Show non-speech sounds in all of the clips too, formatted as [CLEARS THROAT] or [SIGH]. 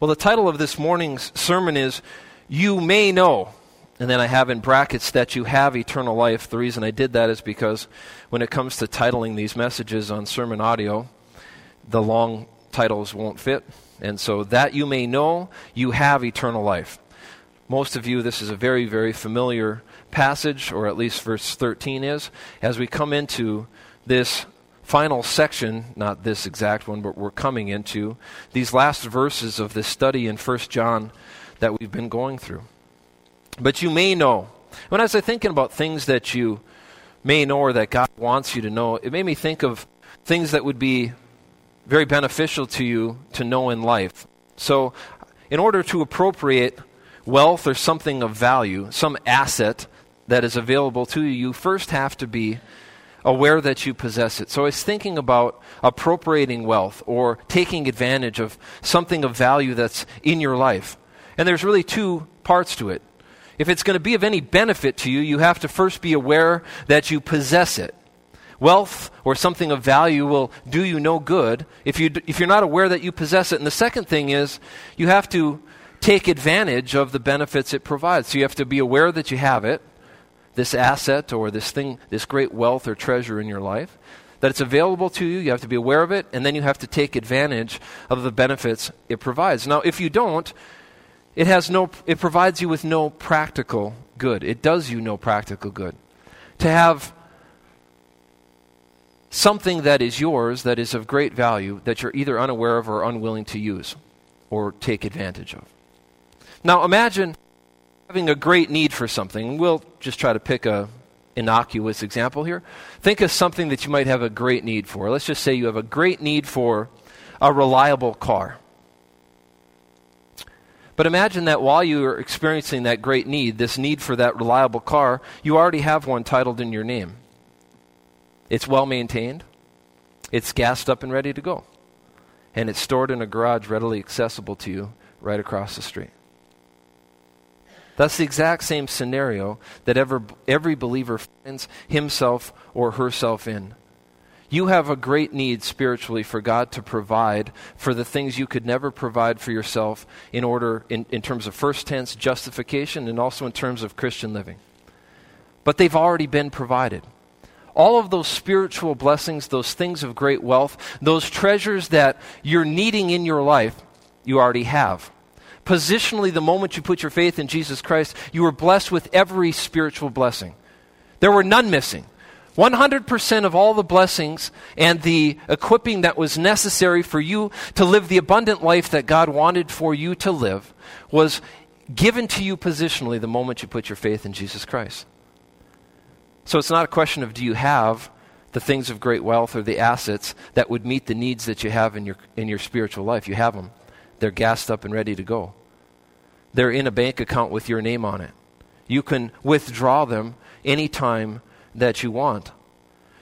Well, the title of this morning's sermon is You May Know. And then I have in brackets that you have eternal life. The reason I did that is because when it comes to titling these messages on sermon audio, the long titles won't fit. And so that you may know you have eternal life. Most of you, this is a very, very familiar passage, or at least verse 13 is. As we come into this final section, not this exact one, but we're coming into these last verses of this study in 1 John that we've been going through. But you may know. When I was thinking about things that you may know or that God wants you to know, it made me think of things that would be very beneficial to you to know in life. So, in order to appropriate wealth or something of value, some asset that is available to you, you first have to be aware that you possess it. So I was thinking about appropriating wealth or taking advantage of something of value that's in your life. And there's really two parts to it. If it's going to be of any benefit to you, you have to first be aware that you possess it. Wealth or something of value will do you no good if, you, if you're not aware that you possess it. And the second thing is, you have to take advantage of the benefits it provides. So you have to be aware that you have it this asset or this thing, this great wealth or treasure in your life, that it's available to you. You have to be aware of it, and then you have to take advantage of the benefits it provides. Now, if you don't, it, has no, it provides you with no practical good. It does you no practical good. To have something that is yours that is of great value that you're either unaware of or unwilling to use or take advantage of. Now, imagine having a great need for something. We'll just try to pick a innocuous example here. Think of something that you might have a great need for. Let's just say you have a great need for a reliable car. But imagine that while you are experiencing that great need, this need for that reliable car, you already have one titled in your name. It's well maintained, it's gassed up and ready to go, and it's stored in a garage readily accessible to you right across the street. That's the exact same scenario that ever, every believer finds himself or herself in. You have a great need spiritually for God to provide for the things you could never provide for yourself in order in, in terms of first tense justification and also in terms of Christian living. But they've already been provided. All of those spiritual blessings, those things of great wealth, those treasures that you're needing in your life, you already have. Positionally, the moment you put your faith in Jesus Christ, you were blessed with every spiritual blessing. There were none missing. 100% of all the blessings and the equipping that was necessary for you to live the abundant life that God wanted for you to live was given to you positionally the moment you put your faith in Jesus Christ. So it's not a question of do you have the things of great wealth or the assets that would meet the needs that you have in your, in your spiritual life. You have them, they're gassed up and ready to go. They're in a bank account with your name on it. You can withdraw them anytime that you want.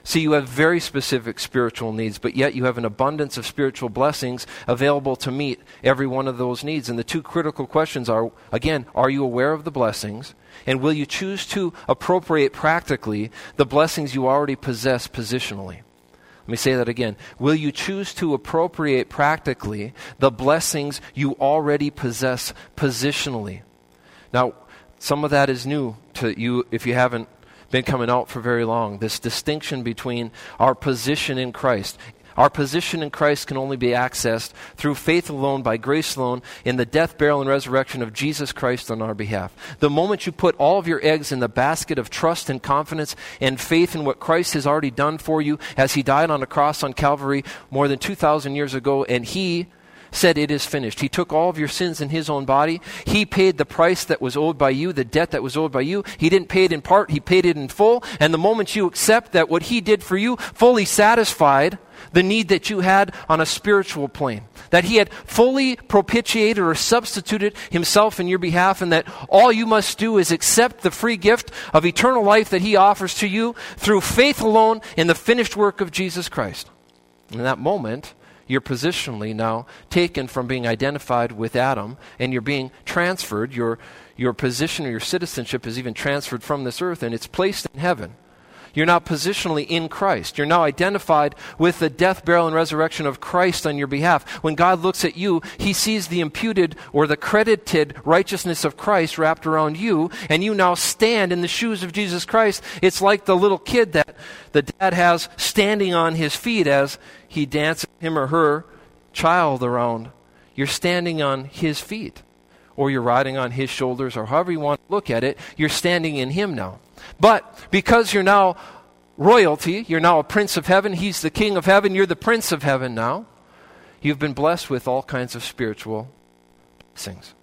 See, you have very specific spiritual needs, but yet you have an abundance of spiritual blessings available to meet every one of those needs. And the two critical questions are again, are you aware of the blessings? And will you choose to appropriate practically the blessings you already possess positionally? Let me say that again. Will you choose to appropriate practically the blessings you already possess positionally? Now, some of that is new to you if you haven't been coming out for very long. This distinction between our position in Christ. Our position in Christ can only be accessed through faith alone, by grace alone, in the death, burial, and resurrection of Jesus Christ on our behalf. The moment you put all of your eggs in the basket of trust and confidence and faith in what Christ has already done for you as he died on the cross on Calvary more than 2,000 years ago, and he said, It is finished. He took all of your sins in his own body. He paid the price that was owed by you, the debt that was owed by you. He didn't pay it in part, he paid it in full. And the moment you accept that what he did for you fully satisfied the need that you had on a spiritual plane. That he had fully propitiated or substituted himself in your behalf, and that all you must do is accept the free gift of eternal life that he offers to you through faith alone in the finished work of Jesus Christ. In that moment, you're positionally now taken from being identified with Adam, and you're being transferred. Your, your position or your citizenship is even transferred from this earth, and it's placed in heaven. You're now positionally in Christ. You're now identified with the death, burial, and resurrection of Christ on your behalf. When God looks at you, he sees the imputed or the credited righteousness of Christ wrapped around you, and you now stand in the shoes of Jesus Christ. It's like the little kid that the dad has standing on his feet as he dances him or her child around. You're standing on his feet, or you're riding on his shoulders, or however you want to look at it. You're standing in him now. But because you're now royalty, you're now a prince of heaven, he's the king of heaven, you're the prince of heaven now. You've been blessed with all kinds of spiritual blessings.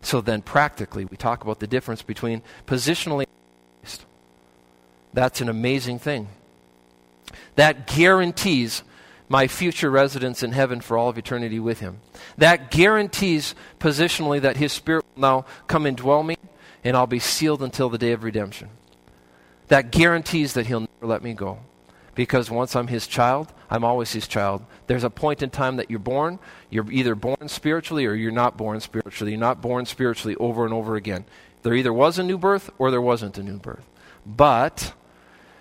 So then, practically, we talk about the difference between positionally That's an amazing thing. That guarantees my future residence in heaven for all of eternity with Him. That guarantees positionally that His Spirit will now come and dwell me, and I'll be sealed until the day of redemption that guarantees that he'll never let me go. Because once I'm his child, I'm always his child. There's a point in time that you're born. You're either born spiritually or you're not born spiritually. You're not born spiritually over and over again. There either was a new birth or there wasn't a new birth. But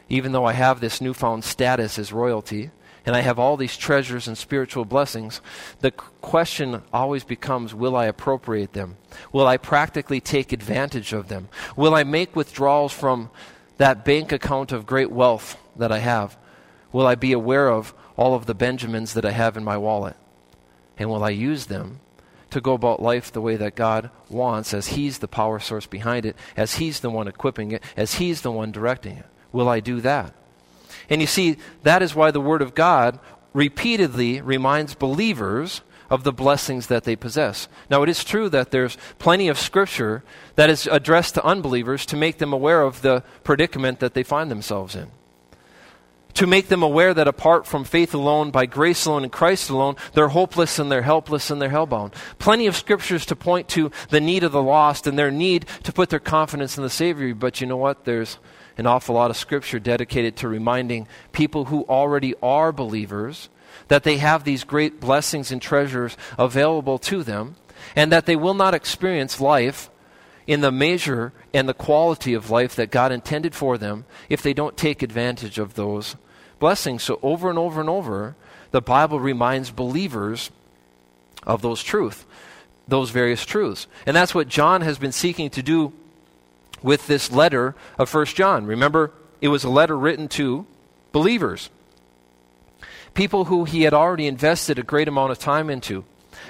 even though I have this newfound status as royalty, and I have all these treasures and spiritual blessings, the question always becomes will I appropriate them? Will I practically take advantage of them? Will I make withdrawals from that bank account of great wealth that I have? Will I be aware of all of the Benjamins that I have in my wallet? And will I use them to go about life the way that God wants, as He's the power source behind it, as He's the one equipping it, as He's the one directing it? Will I do that? And you see, that is why the Word of God repeatedly reminds believers of the blessings that they possess. Now, it is true that there's plenty of scripture that is addressed to unbelievers to make them aware of the predicament that they find themselves in. To make them aware that apart from faith alone, by grace alone, and Christ alone, they're hopeless and they're helpless and they're hellbound. Plenty of scriptures to point to the need of the lost and their need to put their confidence in the Savior. But you know what? There's an awful lot of scripture dedicated to reminding people who already are believers that they have these great blessings and treasures available to them, and that they will not experience life in the measure and the quality of life that God intended for them if they don't take advantage of those blessings. So, over and over and over, the Bible reminds believers of those truths, those various truths. And that's what John has been seeking to do with this letter of First John. Remember, it was a letter written to believers people who he had already invested a great amount of time into,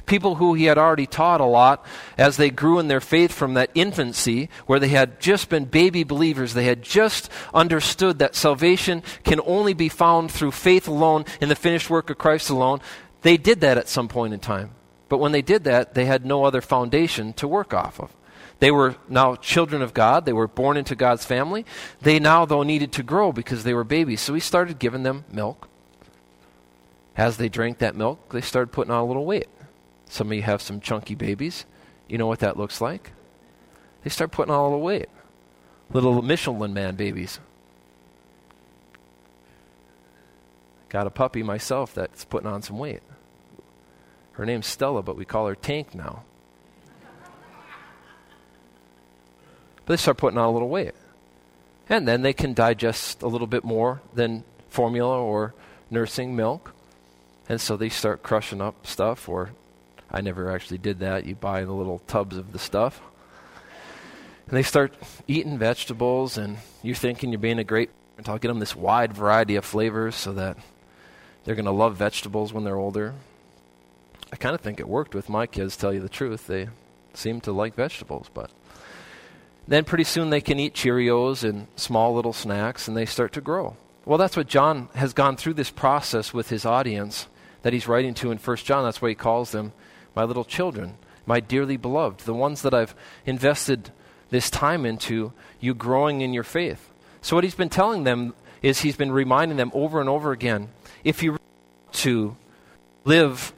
people who he had already taught a lot as they grew in their faith from that infancy, where they had just been baby believers. They had just understood that salvation can only be found through faith alone in the finished work of Christ alone. They did that at some point in time. But when they did that, they had no other foundation to work off of. They were now children of God. They were born into God's family. They now, though, needed to grow because they were babies. So he started giving them milk as they drank that milk, they started putting on a little weight. Some of you have some chunky babies. You know what that looks like? They start putting on a little weight. Little Michelin man babies. Got a puppy myself that's putting on some weight. Her name's Stella, but we call her Tank now. But they start putting on a little weight. And then they can digest a little bit more than formula or nursing milk. And so they start crushing up stuff, or I never actually did that. You buy the little tubs of the stuff. And they start eating vegetables, and you're thinking you're being a great parent. I'll get them this wide variety of flavors so that they're going to love vegetables when they're older. I kind of think it worked with my kids, tell you the truth. They seem to like vegetables, but then pretty soon they can eat Cheerios and small little snacks, and they start to grow. Well, that's what John has gone through this process with his audience that he's writing to in 1 John. That's why he calls them my little children, my dearly beloved, the ones that I've invested this time into, you growing in your faith. So, what he's been telling them is he's been reminding them over and over again if you to live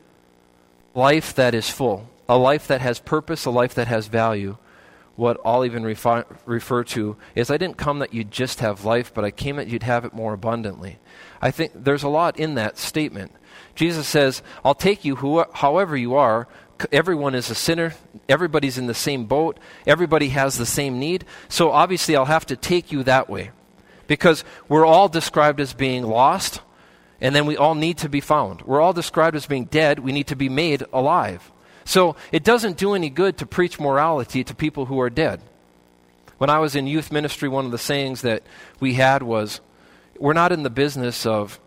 life that is full, a life that has purpose, a life that has value, what I'll even refi- refer to is I didn't come that you'd just have life, but I came that you'd have it more abundantly. I think there's a lot in that statement. Jesus says, I'll take you who, however you are. Everyone is a sinner. Everybody's in the same boat. Everybody has the same need. So obviously, I'll have to take you that way. because we're all described as being lost, and then we all need to be found. We're all described as being dead, we need to be made alive. So it doesn't do any good to preach morality to people who are dead. When I was in youth ministry, one of the sayings that we had was we're not in the business of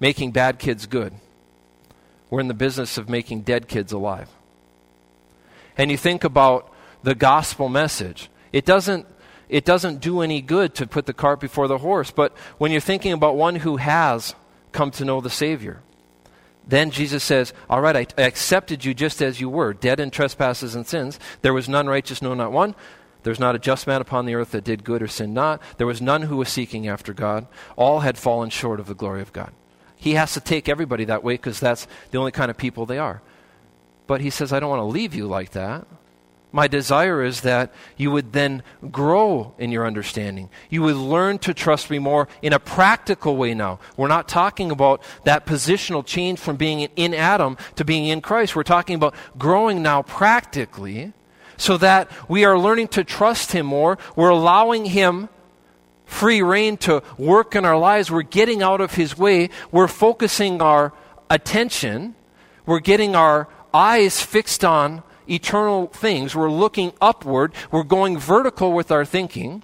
making bad kids good, we're in the business of making dead kids alive. And you think about the gospel message, it doesn't it doesn't do any good to put the cart before the horse. But when you're thinking about one who has come to know the Savior, then Jesus says, All right, I, I accepted you just as you were, dead in trespasses and sins. There was none righteous, no, not one. There's not a just man upon the earth that did good or sinned not. There was none who was seeking after God. All had fallen short of the glory of God. He has to take everybody that way because that's the only kind of people they are. But he says, I don't want to leave you like that. My desire is that you would then grow in your understanding. You would learn to trust me more in a practical way now. We're not talking about that positional change from being in Adam to being in Christ. We're talking about growing now practically so that we are learning to trust Him more. We're allowing Him free rein to work in our lives. We're getting out of His way. We're focusing our attention. We're getting our eyes fixed on eternal things. We're looking upward. We're going vertical with our thinking.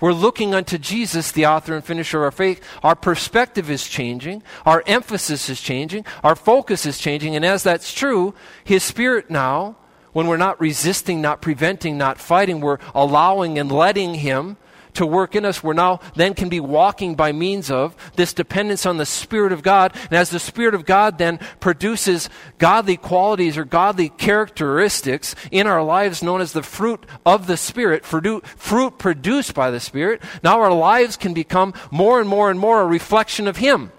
We're looking unto Jesus, the author and finisher of our faith. Our perspective is changing. Our emphasis is changing. Our focus is changing. And as that's true, His Spirit now, when we're not resisting, not preventing, not fighting, we're allowing and letting Him to work in us, we're now then can be walking by means of this dependence on the Spirit of God. And as the Spirit of God then produces godly qualities or godly characteristics in our lives known as the fruit of the Spirit, fruit produced by the Spirit, now our lives can become more and more and more a reflection of Him.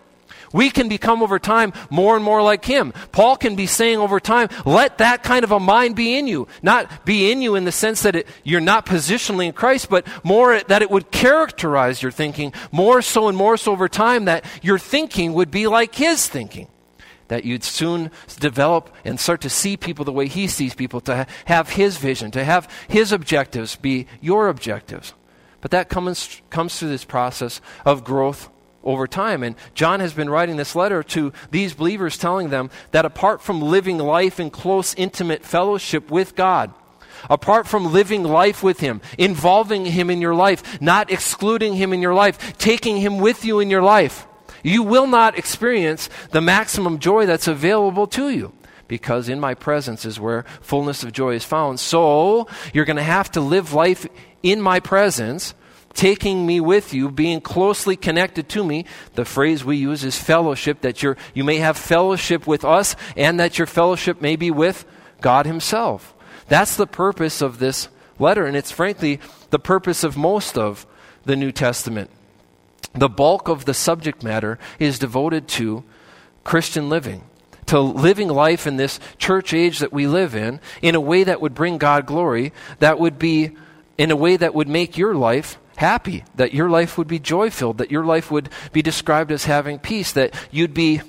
We can become over time more and more like him. Paul can be saying over time, let that kind of a mind be in you. Not be in you in the sense that it, you're not positionally in Christ, but more that it would characterize your thinking more so and more so over time that your thinking would be like his thinking. That you'd soon develop and start to see people the way he sees people, to have his vision, to have his objectives be your objectives. But that comes, comes through this process of growth over time. And John has been writing this letter to these believers, telling them that apart from living life in close, intimate fellowship with God, apart from living life with Him, involving Him in your life, not excluding Him in your life, taking Him with you in your life, you will not experience the maximum joy that's available to you. Because in my presence is where fullness of joy is found. So, you're going to have to live life in my presence taking me with you, being closely connected to me. The phrase we use is fellowship, that you you may have fellowship with us and that your fellowship may be with God Himself. That's the purpose of this letter, and it's frankly the purpose of most of the New Testament. The bulk of the subject matter is devoted to Christian living, to living life in this church age that we live in, in a way that would bring God glory, that would be in a way that would make your life happy, that your life would be joy filled, that your life would be described as having peace, that you'd be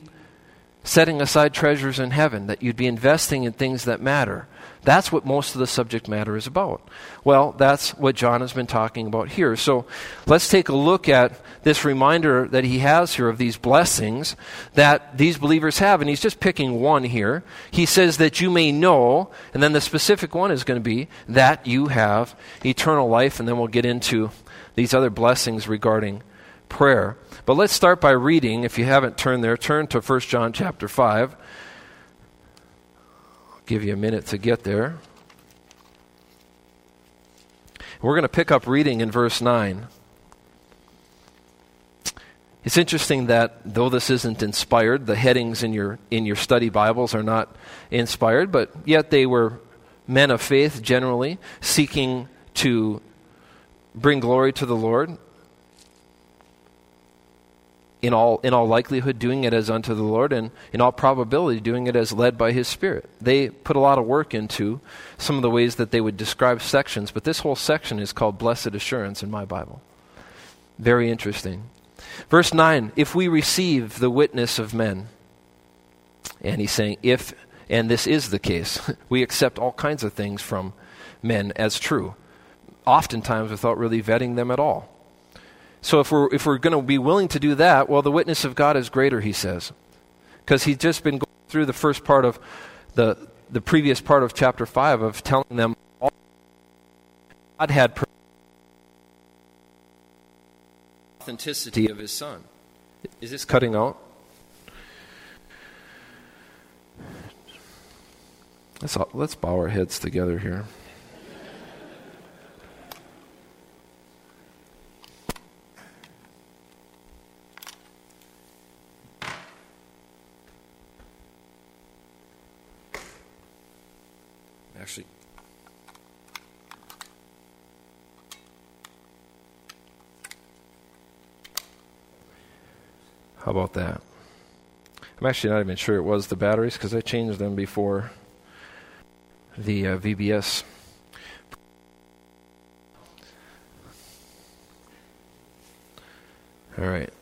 setting aside treasures in heaven, that you'd be investing in things that matter. That's what most of the subject matter is about. Well, that's what John has been talking about here. So let's take a look at this reminder that he has here of these blessings that these believers have. And he's just picking one here. He says that you may know, and then the specific one is going to be that you have eternal life. And then we'll get into these other blessings regarding prayer. But let's start by reading, if you haven't turned there, turn to 1 John chapter 5. I'll give you a minute to get there. We're going to pick up reading in verse 9. It's interesting that though this isn't inspired, the headings in your, in your study Bibles are not inspired, but yet they were men of faith generally, seeking to bring glory to the Lord? In all, in all likelihood, doing it as unto the Lord, and in all probability, doing it as led by His Spirit. They put a lot of work into some of the ways that they would describe sections, but this whole section is called Blessed Assurance in my Bible. Very interesting. Verse 9 If we receive the witness of men, and he's saying, if, and this is the case, [LAUGHS] we accept all kinds of things from men as true oftentimes without really vetting them at all. So if we're, if we're going to be willing to do that, well, the witness of God is greater, he says. Because he's just been going through the first part of the, the previous part of chapter 5 of telling them all God had authenticity of his son. Is this cutting out? Let's, let's bow our heads together here. Actually, how about that? I'm actually not even sure it was the batteries because I changed them before the uh, VBS. All right.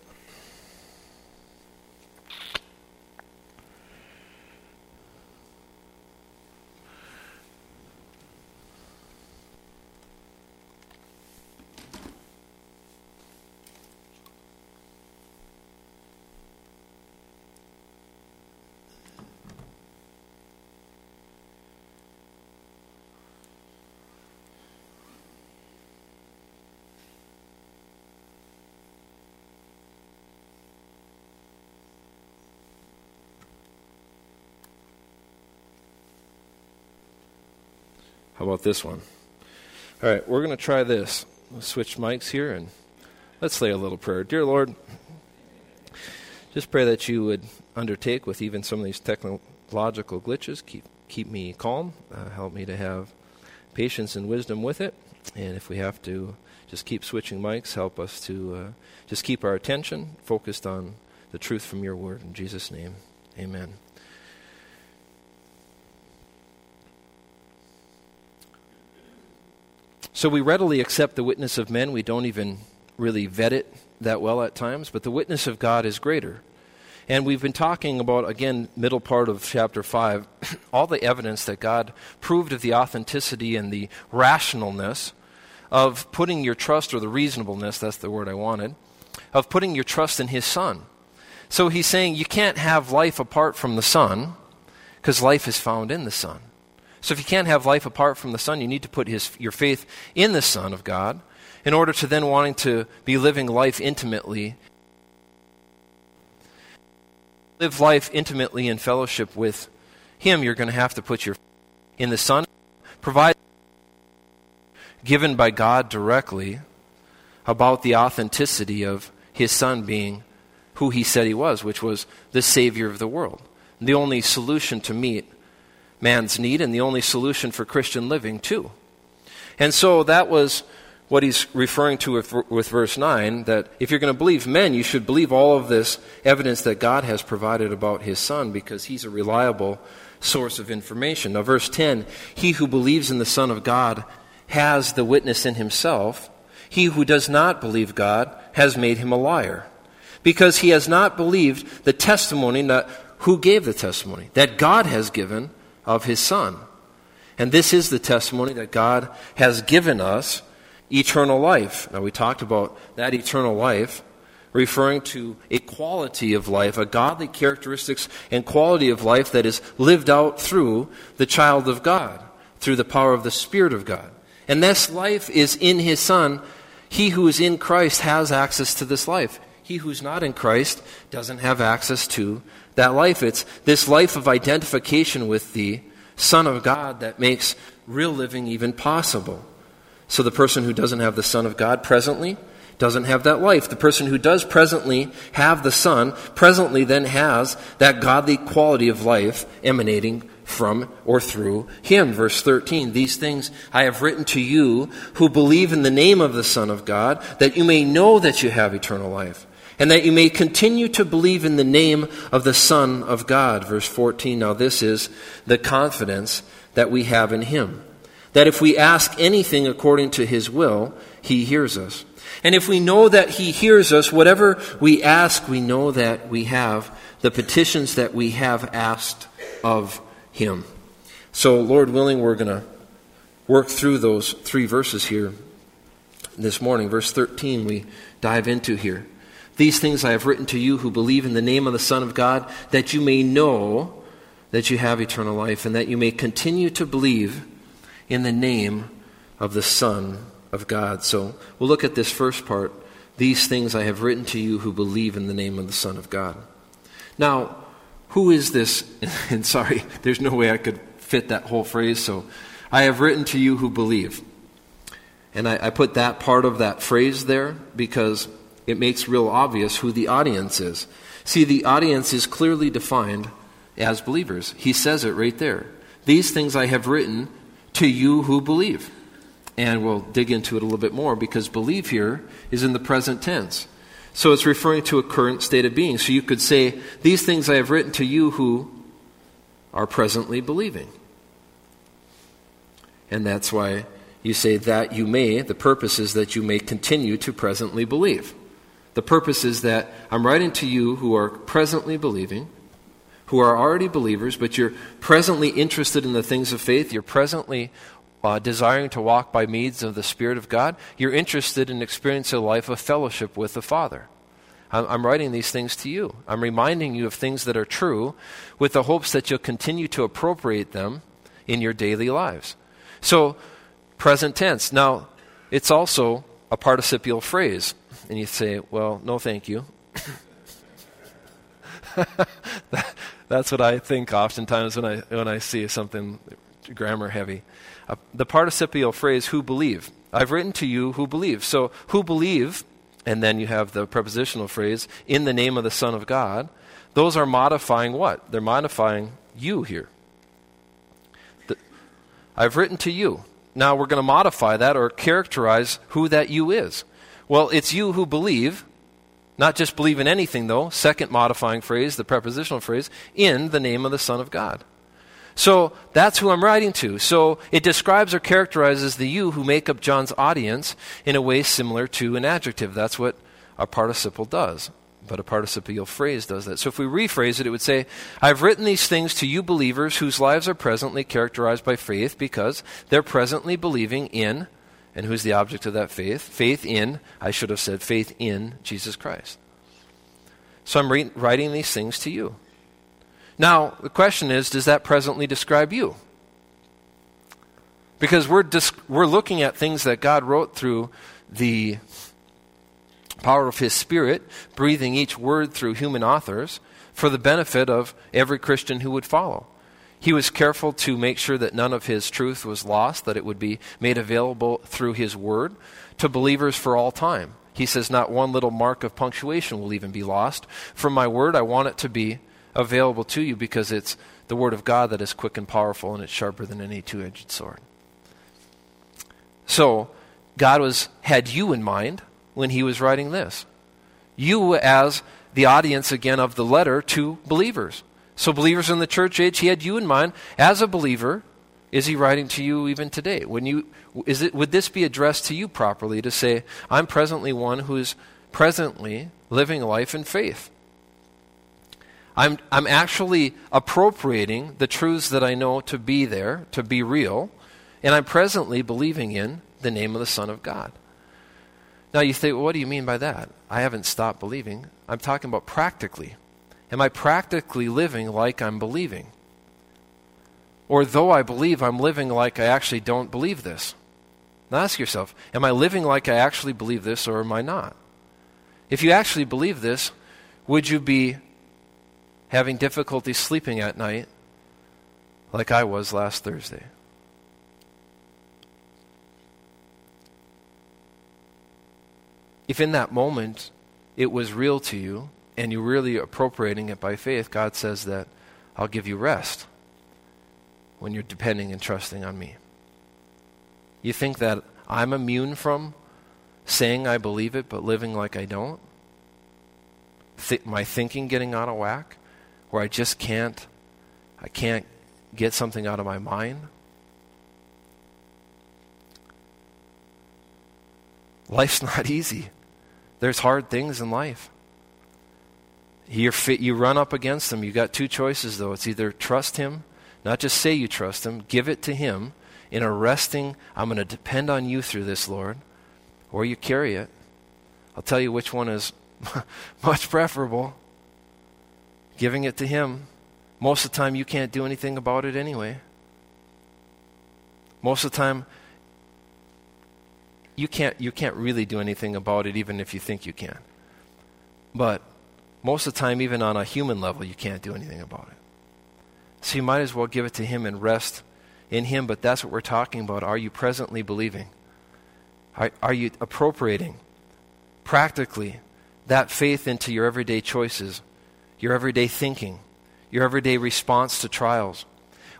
How about this one? All right, we're going to try this. Switch mics here and let's say a little prayer. Dear Lord, just pray that you would undertake with even some of these technological glitches. Keep keep me calm. Uh, help me to have patience and wisdom with it. And if we have to just keep switching mics, help us to uh, just keep our attention focused on the truth from your word. In Jesus' name, amen. So we readily accept the witness of men. We don't even really vet it that well at times, but the witness of God is greater. And we've been talking about, again, middle part of chapter 5, [CLEARS THROAT] all the evidence that God proved of the authenticity and the rationalness of putting your trust, or the reasonableness, that's the word I wanted, of putting your trust in His Son. So he's saying you can't have life apart from the Son, because life is found in the Son. So if you can't have life apart from the Son, you need to put his, your faith in the Son of God in order to then wanting to be living life intimately. Live life intimately in fellowship with him, you're going to have to put your in the Son, provide given by God directly about the authenticity of his Son being who he said he was, which was the Savior of the world. The only solution to meet man's need and the only solution for Christian living, too. And so that was what he's referring to with, with verse 9 that if you're going to believe men, you should believe all of this evidence that God has provided about his Son because he's a reliable source of information. Now, verse 10 He who believes in the Son of God has the witness in himself. He who does not believe God has made him a liar because he has not believed the testimony that who gave the testimony that God has given of his Son. And this is the testimony that God has given us eternal life. Now, we talked about that eternal life referring to a quality of life, a godly characteristics and quality of life that is lived out through the child of God, through the power of the Spirit of God. And this life is in his Son. He who is in Christ has access to this life. He who's not in Christ doesn't have access to that life. It's this life of identification with the Son of God that makes real living even possible. So the person who doesn't have the Son of God presently doesn't have that life. The person who does presently have the Son presently then has that godly quality of life emanating from or through him. Verse 13 These things I have written to you who believe in the name of the Son of God, that you may know that you have eternal life and that you may continue to believe in the name of the Son of God. Verse 14. Now, this is the confidence that we have in Him. That if we ask anything according to His will, He hears us. And if we know that He hears us, whatever we ask, we know that we have the petitions that we have asked of Him. So, Lord willing, we're going to work through those three verses here this morning. Verse 13, we dive into here. These things I have written to you who believe in the name of the Son of God, that you may know that you have eternal life, and that you may continue to believe in the name of the Son of God. So we'll look at this first part. These things I have written to you who believe in the name of the Son of God. Now, who is this? [LAUGHS] And sorry, there's no way I could fit that whole phrase, so I have written to you who believe. And I, I put that part of that phrase there because it makes real obvious who the audience is. See, the audience is clearly defined as believers. He says it right there. These things I have written to you who believe. And we'll dig into it a little bit more because believe here is in the present tense. So it's referring to a current state of being. So you could say, These things I have written to you who are presently believing. And that's why you say that you may, the purpose is that you may continue to presently believe. The purpose is that I'm writing to you who are presently believing, who are already believers, but you're presently interested in the things of faith, you're presently uh, desiring to walk by means of the Spirit of God, you're interested in experiencing a life of fellowship with the Father. I'm, I'm writing these things to you. I'm reminding you of things that are true with the hopes that you'll continue to appropriate them in your daily lives. So, present tense. Now, it's also a participial phrase. And you say, well, no, thank you. [LAUGHS] That's what I think oftentimes when I, when I see something grammar heavy. Uh, the participial phrase, who believe. I've written to you who believe. So, who believe, and then you have the prepositional phrase, in the name of the Son of God. Those are modifying what? They're modifying you here. The, I've written to you. Now we're going to modify that or characterize who that you is. Well, it's you who believe, not just believe in anything, though. Second modifying phrase, the prepositional phrase, in the name of the Son of God. So that's who I'm writing to. So it describes or characterizes the you who make up John's audience in a way similar to an adjective. That's what a participle does. But a participial phrase does that. So if we rephrase it, it would say, I've written these things to you believers whose lives are presently characterized by faith because they're presently believing in, and who's the object of that faith? Faith in, I should have said, faith in Jesus Christ. So I'm re- writing these things to you. Now, the question is does that presently describe you? Because we're, dis- we're looking at things that God wrote through the power of His Spirit, breathing each word through human authors for the benefit of every Christian who would follow. He was careful to make sure that none of His truth was lost, that it would be made available through His Word to believers for all time. He says, Not one little mark of punctuation will even be lost. From my Word, I want it to be available to you because it's the Word of God that is quick and powerful and it's sharper than any two edged sword. So, God was, had you in mind when he was writing this. You, as the audience again of the letter to believers. So, believers in the church age, he had you in mind. As a believer, is he writing to you even today? When you, is it, would this be addressed to you properly to say, I'm presently one who is presently living life in faith? I'm, I'm actually appropriating the truths that I know to be there, to be real, and I'm presently believing in the name of the Son of God. Now you think, well, what do you mean by that? I haven't stopped believing. I'm talking about practically. Am I practically living like I'm believing? Or though I believe, I'm living like I actually don't believe this? Now ask yourself, am I living like I actually believe this or am I not? If you actually believe this, would you be having difficulty sleeping at night like I was last Thursday? if in that moment it was real to you and you're really appropriating it by faith, God says that I'll give you rest when you're depending and trusting on me. You think that I'm immune from saying I believe it but living like I don't? Th- my thinking getting out of whack where I just can't I can't get something out of my mind? Life's [LAUGHS] not easy. There's hard things in life. You're fit, you run up against them. You've got two choices, though. It's either trust Him, not just say you trust Him, give it to Him in a resting, I'm going to depend on you through this, Lord, or you carry it. I'll tell you which one is [LAUGHS] much preferable. Giving it to Him. Most of the time, you can't do anything about it anyway. Most of the time, you can't, you can't really do anything about it, even if you think you can. But most of the time, even on a human level, you can't do anything about it. So you might as well give it to Him and rest in Him. But that's what we're talking about. Are you presently believing? Are, are you appropriating practically that faith into your everyday choices, your everyday thinking, your everyday response to trials?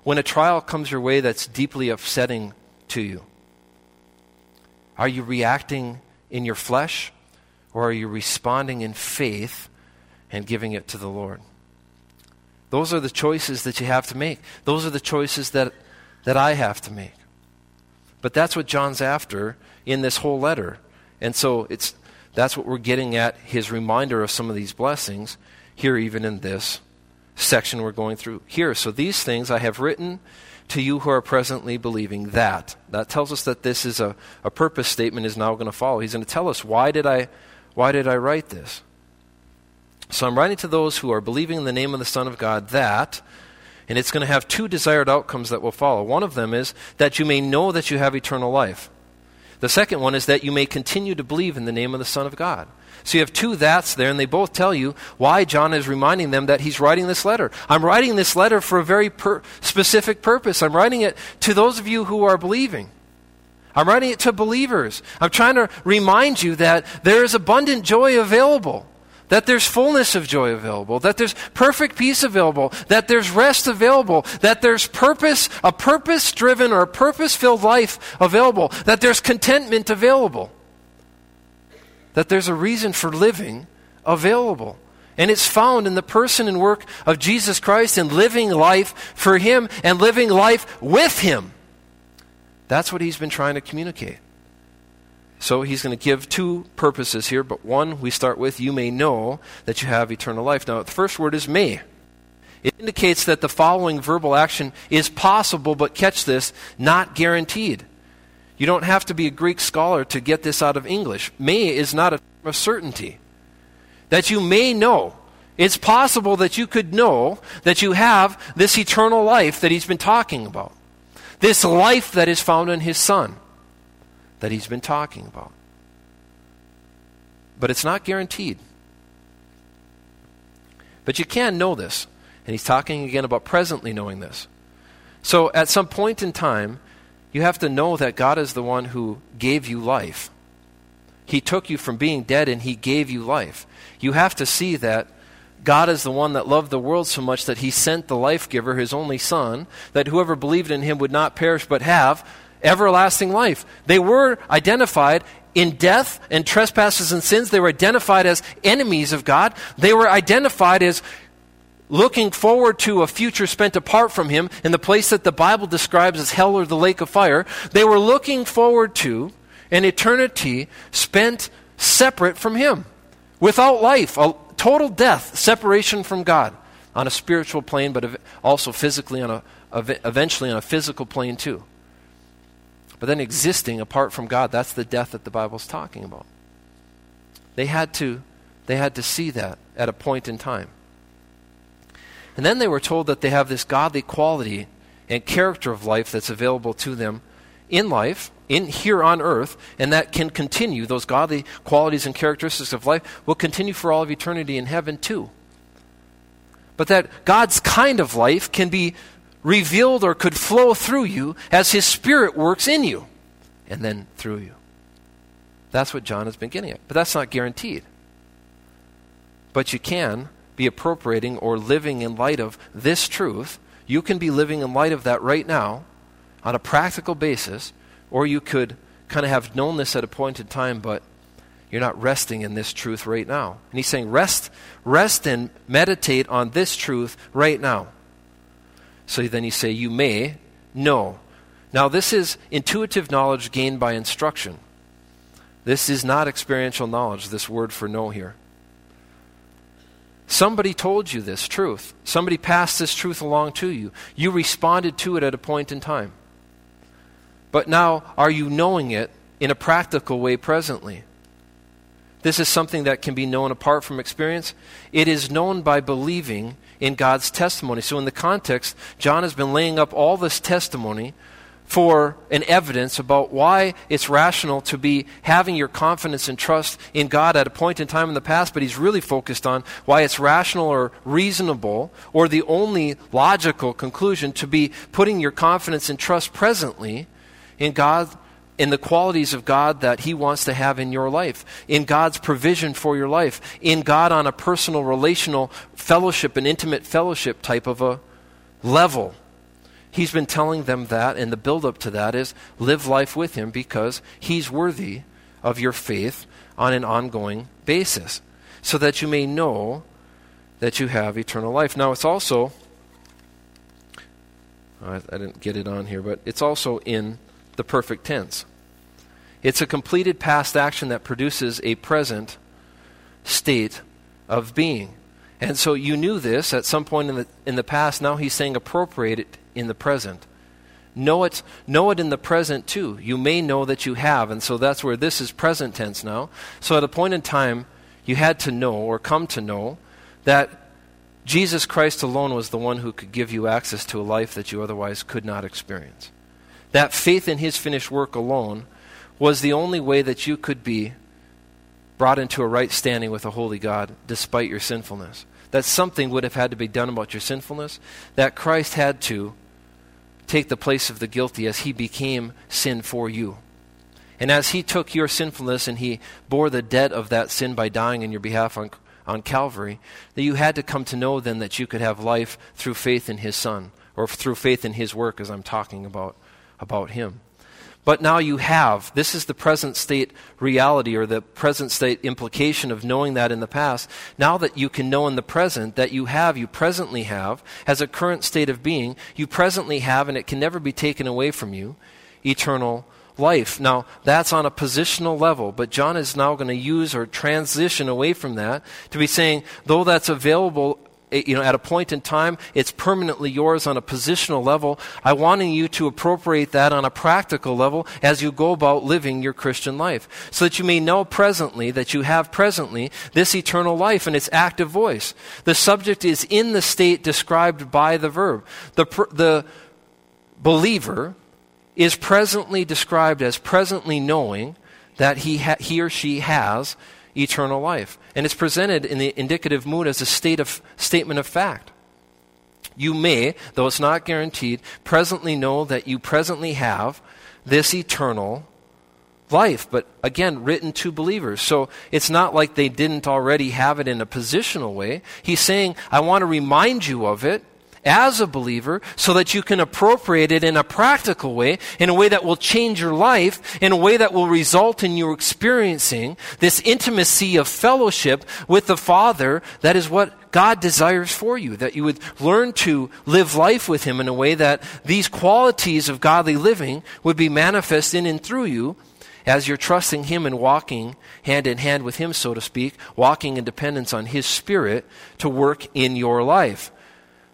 When a trial comes your way that's deeply upsetting to you, are you reacting in your flesh or are you responding in faith and giving it to the Lord? Those are the choices that you have to make. Those are the choices that, that I have to make. But that's what John's after in this whole letter. And so it's, that's what we're getting at his reminder of some of these blessings here, even in this section we're going through here. So these things I have written to you who are presently believing that. That tells us that this is a, a purpose statement is now going to follow. He's going to tell us why did I why did I write this? So I'm writing to those who are believing in the name of the Son of God that, and it's going to have two desired outcomes that will follow. One of them is that you may know that you have eternal life. The second one is that you may continue to believe in the name of the Son of God. So you have two that's there, and they both tell you why John is reminding them that he's writing this letter. I'm writing this letter for a very per- specific purpose. I'm writing it to those of you who are believing. I'm writing it to believers. I'm trying to remind you that there is abundant joy available, that there's fullness of joy available, that there's perfect peace available, that there's rest available, that there's purpose, a purpose driven or a purpose filled life available, that there's contentment available that there's a reason for living available. And it's found in the person and work of Jesus Christ and living life for Him and living life with Him. That's what He's been trying to communicate. So He's going to give two purposes here, but one we start with you may know that you have eternal life. Now, the first word is may. It indicates that the following verbal action is possible, but catch this, not guaranteed. You don't have to be a Greek scholar to get this out of English. May is not a, a certainty. That you may know. It's possible that you could know that you have this eternal life that he's been talking about. This life that is found in his Son that he's been talking about. But it's not guaranteed. But you can know this. And he's talking again about presently knowing this. So at some point in time, you have to know that God is the one who gave you life. He took you from being dead and He gave you life. You have to see that God is the one that loved the world so much that He sent the life giver, His only Son, that whoever believed in Him would not perish but have everlasting life. They were identified in death and trespasses and sins. They were identified as enemies of God. They were identified as looking forward to a future spent apart from him in the place that the Bible describes as hell or the lake of fire. They were looking forward to an eternity spent separate from him, without life, a total death, separation from God on a spiritual plane, but also physically on a eventually on a physical plane too. But then existing apart from God, that's the death that the Bible's talking about. They had to they had to see that at a point in time. And then they were told that they have this godly quality and character of life that's available to them in life, in here on earth, and that can continue. Those godly qualities and characteristics of life will continue for all of eternity in heaven too. But that God's kind of life can be revealed or could flow through you as His Spirit works in you and then through you. That's what John has been getting at. But that's not guaranteed. But you can be appropriating or living in light of this truth. You can be living in light of that right now on a practical basis, or you could kind of have known this at a point in time, but you're not resting in this truth right now. And he's saying, rest, rest and meditate on this truth right now. So then you say, you may know. Now, this is intuitive knowledge gained by instruction. This is not experiential knowledge, this word for know here. Somebody told you this truth. Somebody passed this truth along to you. You responded to it at a point in time. But now, are you knowing it in a practical way presently. This is something that can be known apart from experience. It is known by believing in God's testimony. So, in the context, John has been laying up all this testimony for an evidence about why it's rational to be having your confidence and trust in God at a point in time in the past, but he's really focused on why it's rational or reasonable or the only logical conclusion to be putting your confidence and trust presently in God in the qualities of God that He wants to have in your life, in God's provision for your life, in God on a personal, relational fellowship, an intimate fellowship type of a level. He's been telling them that, and the build-up to that is live life with Him because He's worthy of your faith on an ongoing basis, so that you may know that you have eternal life. Now, it's also, I, I didn't get it on here, but it's also in the perfect tense. It's a completed past action that produces a present state of being. And so you knew this at some point in the, in the past. Now he's saying appropriate it in the present. Know it, know it in the present too. You may know that you have, and so that's where this is present tense now. So at a point in time, you had to know or come to know that Jesus Christ alone was the one who could give you access to a life that you otherwise could not experience. That faith in his finished work alone was the only way that you could be brought into a right standing with a holy God despite your sinfulness. That something would have had to be done about your sinfulness, that Christ had to take the place of the guilty as he became sin for you. And as he took your sinfulness and he bore the debt of that sin by dying in your behalf on, on Calvary, that you had to come to know then that you could have life through faith in his Son, or through faith in his work, as I'm talking about, about him. But now you have. This is the present state reality or the present state implication of knowing that in the past. Now that you can know in the present that you have, you presently have, as a current state of being, you presently have, and it can never be taken away from you, eternal life. Now, that's on a positional level, but John is now going to use or transition away from that to be saying, though that's available Eh, you know, at a point in time, it's permanently yours on a positional level. I wanting you to appropriate that on a practical level as you go about living your Christian life, so that you may know presently that you have presently this eternal life and its active voice. The subject is in the state described by the verb. The, the believer is presently described as presently knowing that he, ha- he or she has eternal life. And it's presented in the indicative mood as a state of, statement of fact. You may, though it's not guaranteed, presently know that you presently have this eternal life, but again, written to believers. So it's not like they didn't already have it in a positional way. He's saying, I want to remind you of it as a believer so that you can appropriate it in a practical way, in a way that will change your life, in a way that will result in you experiencing this intimacy of fellowship with the Father. That is what God desires for you, that you would learn to live life with Him in a way that these qualities of godly living would be manifest in and through you as you're trusting Him and walking hand in hand with Him, so to speak, walking in dependence on His Spirit to work in your life.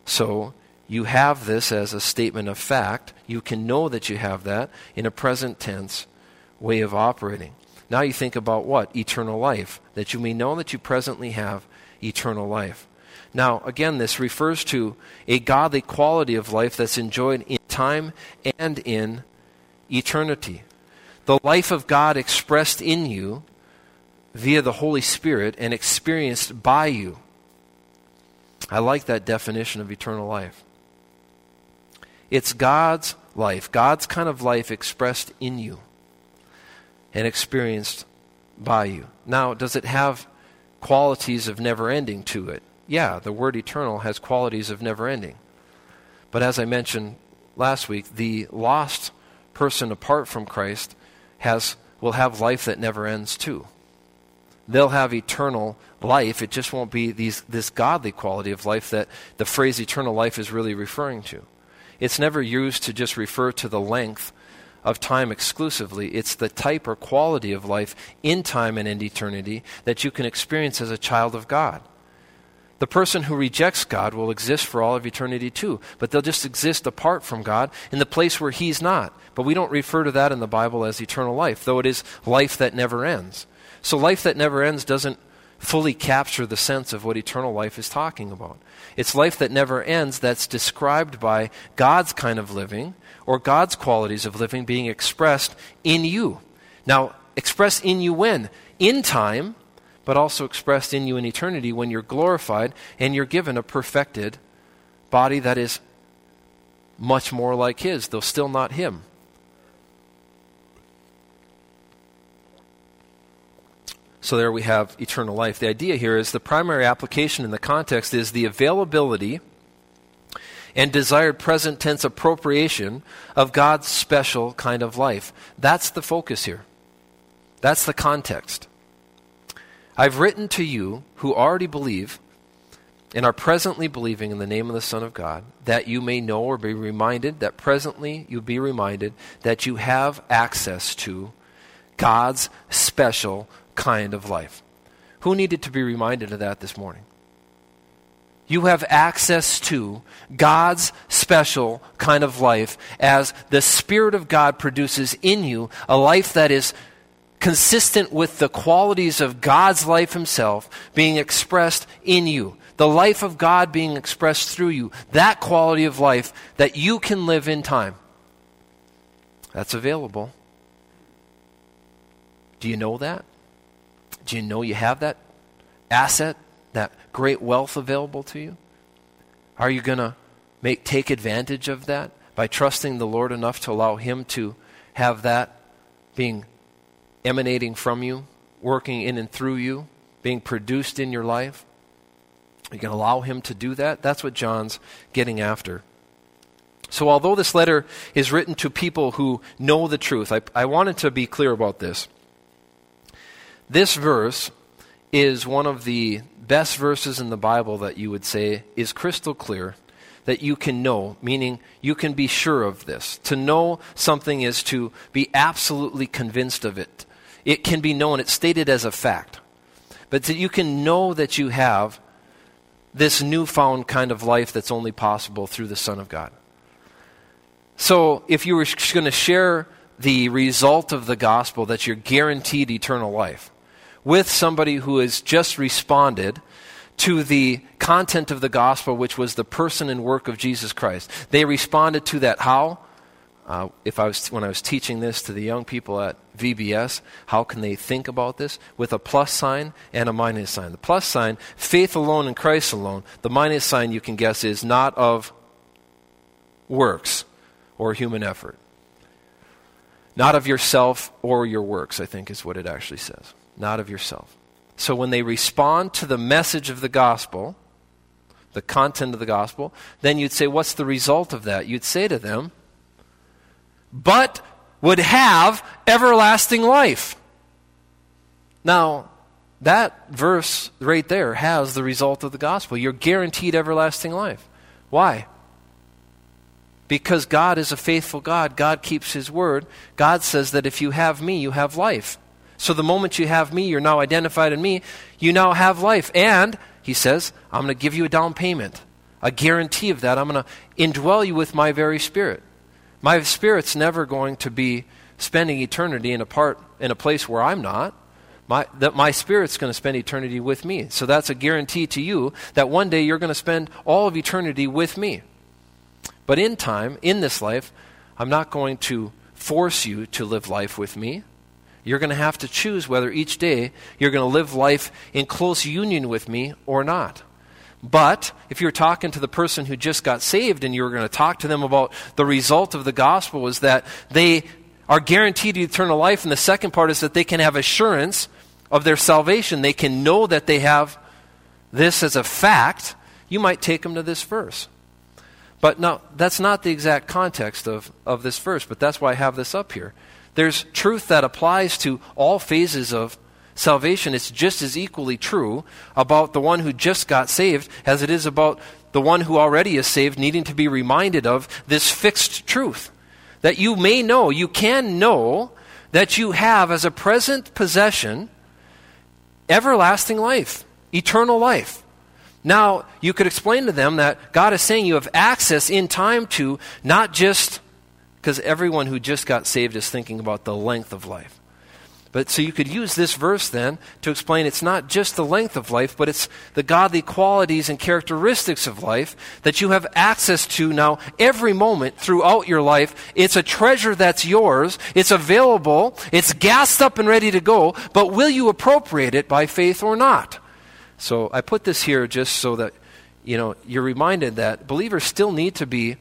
So you have this as a statement of fact. You can know that you have that in a present tense way of operating. Now you think about what? Eternal life. That you may know that you presently have eternal life. Now, again, this refers to a godly quality of life that's enjoyed in time and in eternity. The life of God expressed in you via the Holy Spirit and experienced by you. I like that definition of eternal life. It's God's life, God's kind of life expressed in you and experienced by you. Now, does it have qualities of never ending to it? Yeah, the word eternal has qualities of never ending. But as I mentioned last week, the lost person apart from Christ has will have life that never ends too they'll have eternal life. It just won't be these, this godly quality of life that the phrase eternal life is really referring to. It's never used to just refer to the length of time exclusively. It's the type or quality of life in time and in eternity that you can experience as a child of God. The person who rejects God will exist for all of eternity too, but they'll just exist apart from God in the place where He's not. But we don't refer to that in the Bible as eternal life, though it is life that never ends. So, life that never ends doesn't fully capture the sense of what eternal life is talking about. It's life that never ends that's described by God's kind of living or God's qualities of living being expressed in you. Now, expressed in you when? In time but also expressed in you in eternity when you're glorified and you're given a perfected body that is much more like His, though still not Him. So there we have eternal life. The idea here is the primary application in the context is the availability and desired present tense appropriation of God's special kind of life. That's the focus here. That's the context. I've written to you who already believe and are presently believing in the name of the Son of God, that you may know or be reminded, that presently you be reminded that you have access to God's special kind of life. Who needed to be reminded of that this morning? You have access to God's special kind of life as the Spirit of God produces in you a life that is consistent with the qualities of God's life Himself being expressed in you. The life of God being expressed through you. That quality of life that you can live in time. That's available. Do you know that? Do you know you have that asset, that great wealth available to you? Are you going to make take advantage of that by trusting the Lord enough to allow him to have that being emanating from you, working in and through you, being produced in your life? You can allow him to do that? That's what John's getting after. So, although this letter is written to people who know the truth, I, I wanted to be clear about this. This verse is one of the best verses in the Bible that you would say is crystal clear that you can know, meaning you can be sure of this. To know something is to be absolutely convinced of it it can be known, it's stated as a fact. But that you can know that you have this newfound kind of life that's only possible through the Son of God. So if you were going to share the result of the gospel that you're guaranteed eternal life with somebody who has just responded to the content of the gospel, which was the person and work of Jesus Christ. They responded to that how? Uh, if I was when I was teaching this to the young people at VBS, how can they think about this with a plus sign and a minus sign? The plus sign, faith alone in Christ alone. The minus sign, you can guess, is not of works or human effort, not of yourself or your works. I think is what it actually says. Not of yourself. So when they respond to the message of the gospel, the content of the gospel, then you'd say, what's the result of that? You'd say to them but would have everlasting life. Now, that verse right there has the result of the gospel. You're guaranteed everlasting life. Why? Because God is a faithful God. God keeps His word. God says that if you have me, you have life. So the moment you have me, you're now identified in me, you now have life. And, He says, I'm going to give you a down payment, a guarantee of that. I'm going to indwell you with my very spirit. My spirit's never going to be spending eternity in a part in a place where I'm not. My, that my spirit's going to spend eternity with me. So that's a guarantee to you that one day you're going to spend all of eternity with me. But in time, in this life, I'm not going to force you to live life with me. You're going to have to choose whether each day you're going to live life in close union with me or not. But if you're talking to the person who just got saved and you're going to talk to them about the result of the gospel is that they are guaranteed eternal life and the second part is that they can have assurance of their salvation. They can know that they have this as a fact. You might take them to this verse. But now, that's not the exact context of, of this verse, but that's why I have this up here. There's truth that applies to all phases of salvation, it's just as equally true about the one who just got saved as it is about the one who already is saved needing to be reminded of this fixed truth. That you may know, you can know that you have as a present possession everlasting life, eternal life. Now, you could explain to them that God is saying you have access in time to not just because everyone who just got saved is thinking about the length of life. But so you could use this verse then to explain it's not just the length of life, but it's the godly qualities and characteristics of life that you have access to now every moment throughout your life. It's a treasure that's yours. It's available. It's gassed up and ready to go. But will you appropriate it by faith or not? So I put this here just so that you know you're reminded that believers still need to be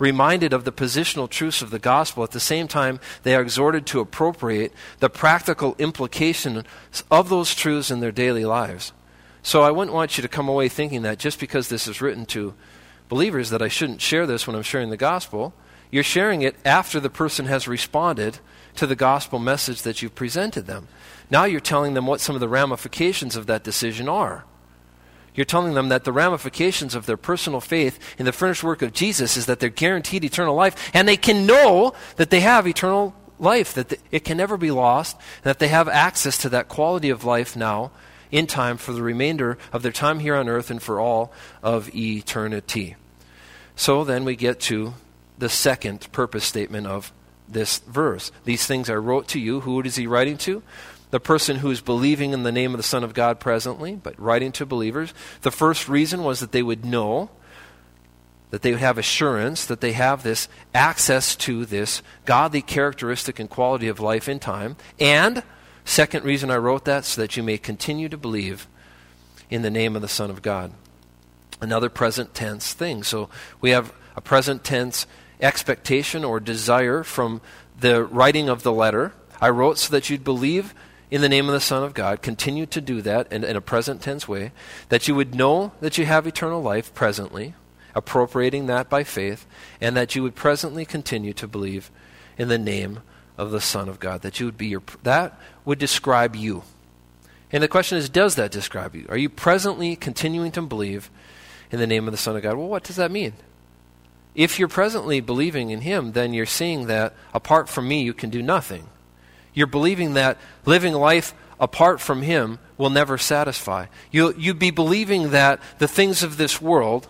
reminded of the positional truths of the gospel. At the same time, they are exhorted to appropriate the practical implications of those truths in their daily lives. So I wouldn't want you to come away thinking that just because this is written to believers that I shouldn't share this when I'm sharing the gospel. You're sharing it after the person has responded to the gospel message that you've presented them. Now you're telling them what some of the ramifications of that decision are. You're telling them that the ramifications of their personal faith in the finished work of Jesus is that they're guaranteed eternal life, and they can know that they have eternal life, that it can never be lost, and that they have access to that quality of life now in time for the remainder of their time here on earth and for all of eternity. So then we get to the second purpose statement of this verse. These things I wrote to you. Who is he writing to? The person who is believing in the name of the Son of God presently, but writing to believers. The first reason was that they would know, that they would have assurance, that they have this access to this godly characteristic and quality of life in time. And, second reason I wrote that, so that you may continue to believe in the name of the Son of God. Another present tense thing. So we have a present tense expectation or desire from the writing of the letter. I wrote so that you'd believe in the name of the Son of God, continue to do that in, in, a present tense way, that you would know that you have eternal life presently, appropriating that by faith, and that you would presently continue to believe in the name of the Son of God. That you would be your that would describe you. And the question is, does that describe you? Are you presently continuing to believe in the name of the Son of God? Well, what does that mean? If you're presently believing in Him, then you're seeing that apart from me, you can do nothing. You're believing that living life apart from Him will never satisfy. You'll, you'd be believing that the things of this world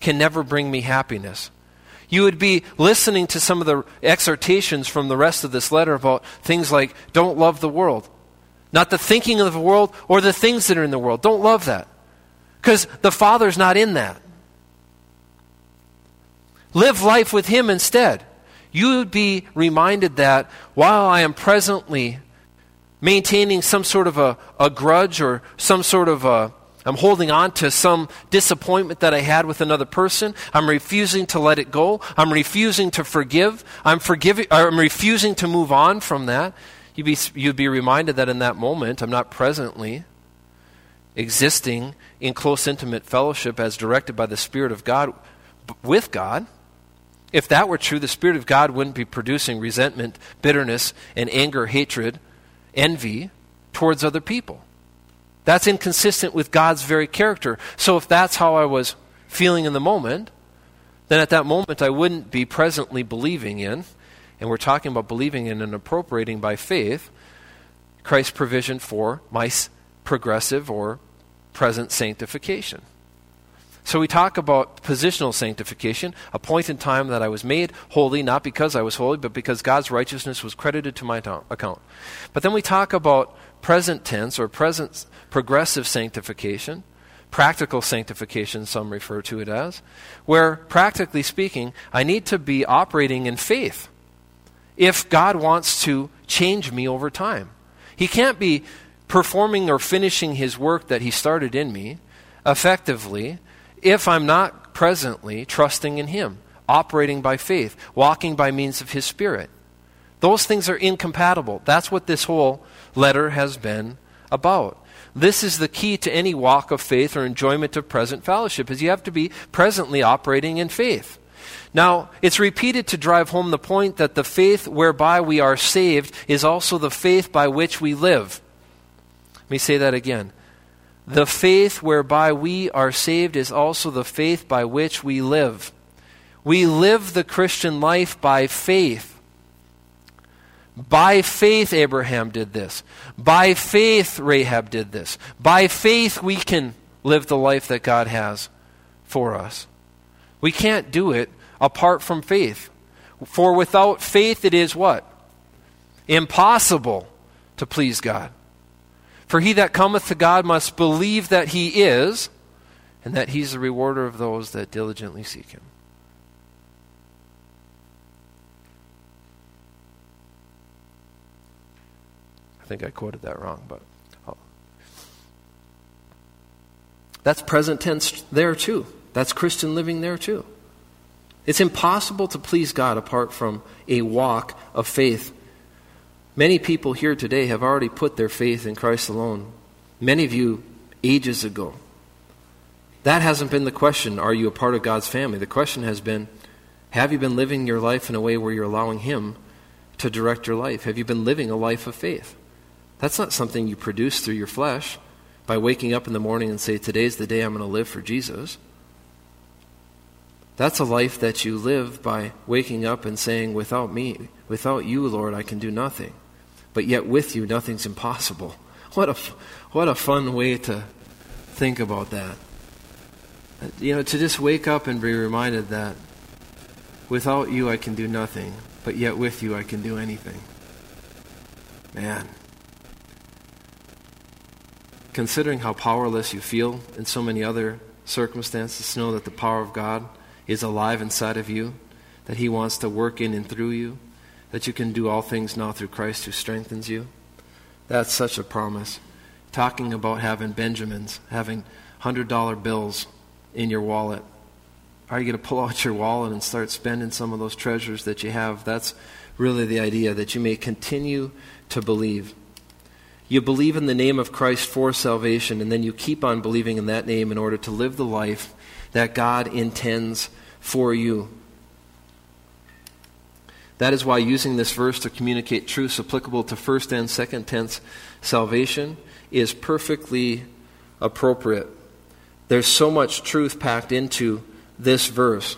can never bring me happiness. You would be listening to some of the exhortations from the rest of this letter about things like don't love the world, not the thinking of the world or the things that are in the world. Don't love that because the Father's not in that. Live life with Him instead you would be reminded that while I am presently maintaining some sort of a, a grudge or some sort of a, I'm holding on to some disappointment that I had with another person. I'm refusing to let it go. I'm refusing to forgive. I'm forgiving. I'm refusing to move on from that. You'd be, you'd be reminded that in that moment, I'm not presently existing in close, intimate fellowship as directed by the Spirit of God with God. If that were true, the Spirit of God wouldn't be producing resentment, bitterness, and anger, hatred, envy towards other people. That's inconsistent with God's very character. So if that's how I was feeling in the moment, then at that moment I wouldn't be presently believing in, and we're talking about believing in and appropriating by faith, Christ's provision for my progressive or present sanctification. So we talk about positional sanctification, a point in time that I was made holy, not because I was holy, but because God's righteousness was credited to my account. But then we talk about present tense or present progressive sanctification, practical sanctification, some refer to it as, where, practically speaking, I need to be operating in faith if God wants to change me over time. He can't be performing or finishing his work that he started in me effectively if I'm not presently trusting in Him, operating by faith, walking by means of His Spirit. Those things are incompatible. That's what this whole letter has been about. This is the key to any walk of faith or enjoyment of present fellowship is you have to be presently operating in faith. Now, it's repeated to drive home the point that the faith whereby we are saved is also the faith by which we live. Let me say that again. The faith whereby we are saved is also the faith by which we live. We live the Christian life by faith. By faith, Abraham did this. By faith, Rahab did this. By faith, we can live the life that God has for us. We can't do it apart from faith. For without faith, it is what? Impossible to please God. For he that cometh to God must believe that he is, and that he's the rewarder of those that diligently seek him. I think I quoted that wrong, but. Oh. That's present tense there too. That's Christian living there too. It's impossible to please God apart from a walk of faith. Many people here today have already put their faith in Christ alone. Many of you ages ago. That hasn't been the question, are you a part of God's family? The question has been, have you been living your life in a way where you're allowing Him to direct your life? Have you been living a life of faith? That's not something you produce through your flesh by waking up in the morning and say, Today's the day I'm going to live for Jesus. That's a life that you live by waking up and saying, Without me, without you, Lord, I can do nothing. But yet with you, nothing's impossible. [LAUGHS] What a, what a fun way to think about that. Uh, you know, to just wake up and be reminded that without you, I can do nothing, but yet with you, I can do anything. Man. Considering how powerless you feel in so many other circumstances, know that the power of God is alive inside of you, that He wants to work in and through you, that you can do all things now through Christ who strengthens you. That's such a promise. Talking about having Benjamins, having $100 bills in your wallet. Are you going to pull out your wallet and start spending some of those treasures that you have? That's really the idea, that you may continue to believe. You believe in the name of Christ for salvation, and then you keep on believing in that name in order to live the life that God intends for you. That is why using this verse to communicate truths applicable to first and second tense salvation is perfectly appropriate. There's so much truth packed into this verse.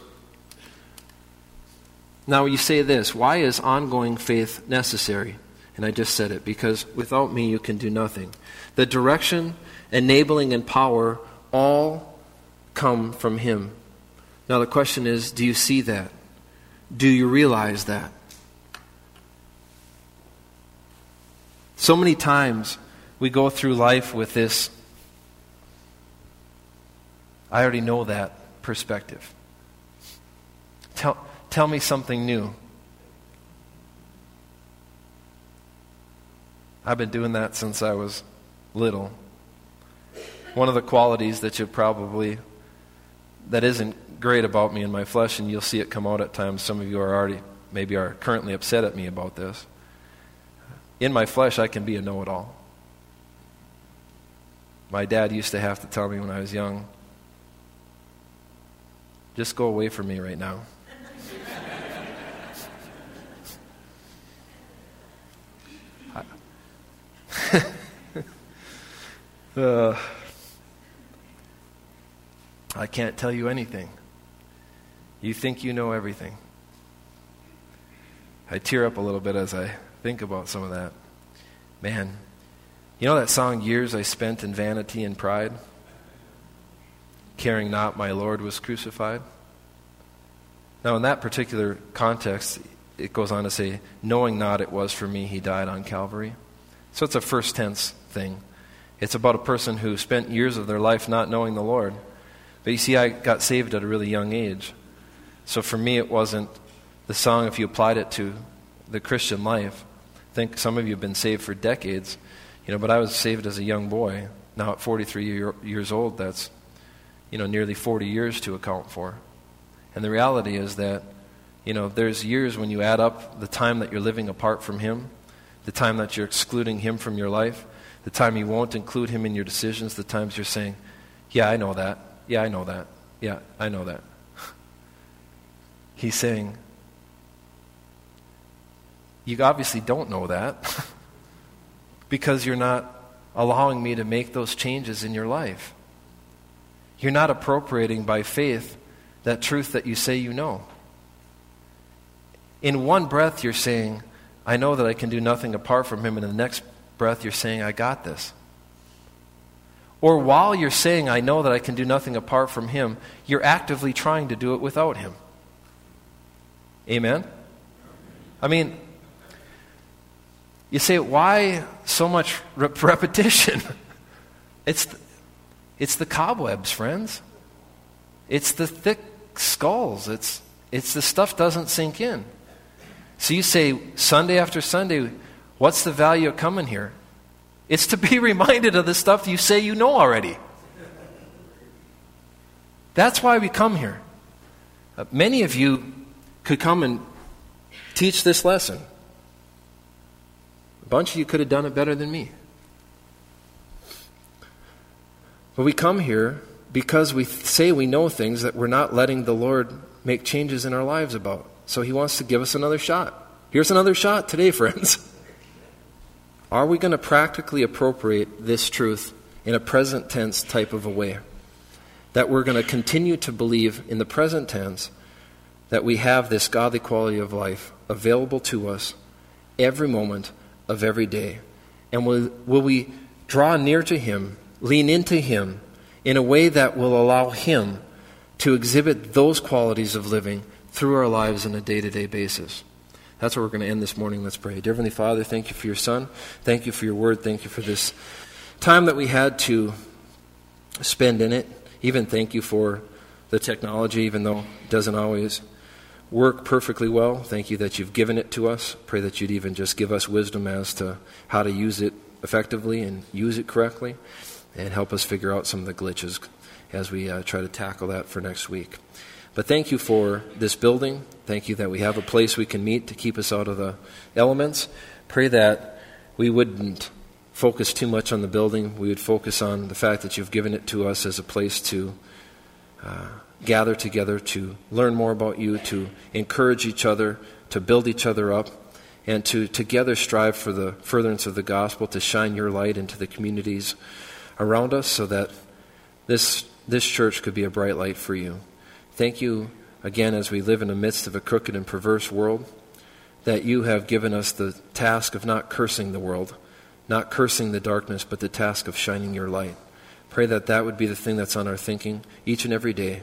Now, you say this why is ongoing faith necessary? And I just said it because without me, you can do nothing. The direction, enabling, and power all come from Him. Now, the question is do you see that? Do you realize that? So many times we go through life with this I already know that perspective. Tell, tell me something new. I've been doing that since I was little. One of the qualities that you probably that isn't great about me in my flesh, and you'll see it come out at times. Some of you are already, maybe are currently upset at me about this. In my flesh, I can be a know it all. My dad used to have to tell me when I was young, just go away from me right now. [LAUGHS] uh, I can't tell you anything. You think you know everything. I tear up a little bit as I think about some of that. Man, you know that song, Years I Spent in Vanity and Pride? Caring not my Lord was crucified? Now, in that particular context, it goes on to say, knowing not it was for me he died on Calvary. So it's a first tense thing. It's about a person who spent years of their life not knowing the Lord. But you see, I got saved at a really young age. So for me, it wasn't the song if you applied it to the Christian life. I think some of you have been saved for decades, you know, but I was saved as a young boy. Now at 43 year, years old, that's, you know, nearly 40 years to account for. And the reality is that, you know, there's years when you add up the time that you're living apart from Him, the time that you're excluding Him from your life, the time you won't include Him in your decisions, the times you're saying, Yeah, I know that. Yeah, I know that. Yeah, I know that. He's saying, You obviously don't know that [LAUGHS] because you're not allowing me to make those changes in your life. You're not appropriating by faith that truth that you say you know. In one breath, you're saying, I know that I can do nothing apart from Him. And in the next breath, you're saying, I got this. Or while you're saying, I know that I can do nothing apart from Him, you're actively trying to do it without Him. Amen? I mean, you say, why so much [LAUGHS] repetition? it's, it's the cobwebs, friends. It's the thick skulls. It's, it's the stuff doesn't sink in. So you say, Sunday after Sunday, what's the value of coming here? It's to be [LAUGHS] reminded of the stuff you say you know already. That's why we come here. Uh, many of you could come and teach this lesson A bunch of you could have done it better than me. But we come here because we say we know things that we're not letting the Lord make changes in our lives about. So he wants to give us another shot. Here's another shot today, [LAUGHS] friends. Are we going to practically appropriate this truth in a present tense type of a way? That we're going to continue to believe in the present tense that we have this godly quality of life available to us every moment of every day? And will, will we draw near to Him, lean into Him in a way that will allow Him to exhibit those qualities of living through our lives on a day to day basis? That's where we're going to end this morning. Let's pray. Dear Heavenly Father, thank you for your Son. Thank you for your word. Thank you for this time that we had to spend in it. Even thank you for the technology, even though it doesn't always work perfectly well. Thank you that you've given it to us. Pray that you'd even just give us wisdom as to how to use it effectively and use it correctly, and help us figure out some of the glitches as we uh, try to tackle that for next week. But thank you for this building. Thank you that we have a place we can meet to keep us out of the elements. Pray that we wouldn't focus too much on the building. We would focus on the fact that you've given it to us as a place to. Uh, gather together to learn more about you, to encourage each other, to build each other up, and to together strive for the furtherance of the gospel, to shine your light into the communities around us so that this, this church could be a bright light for you. Thank you again as we live in the midst of a crooked and perverse world that you have given us the task of not cursing the world, not cursing the darkness, but the task of shining your light. Pray that that would be the thing that's on our thinking each and every day.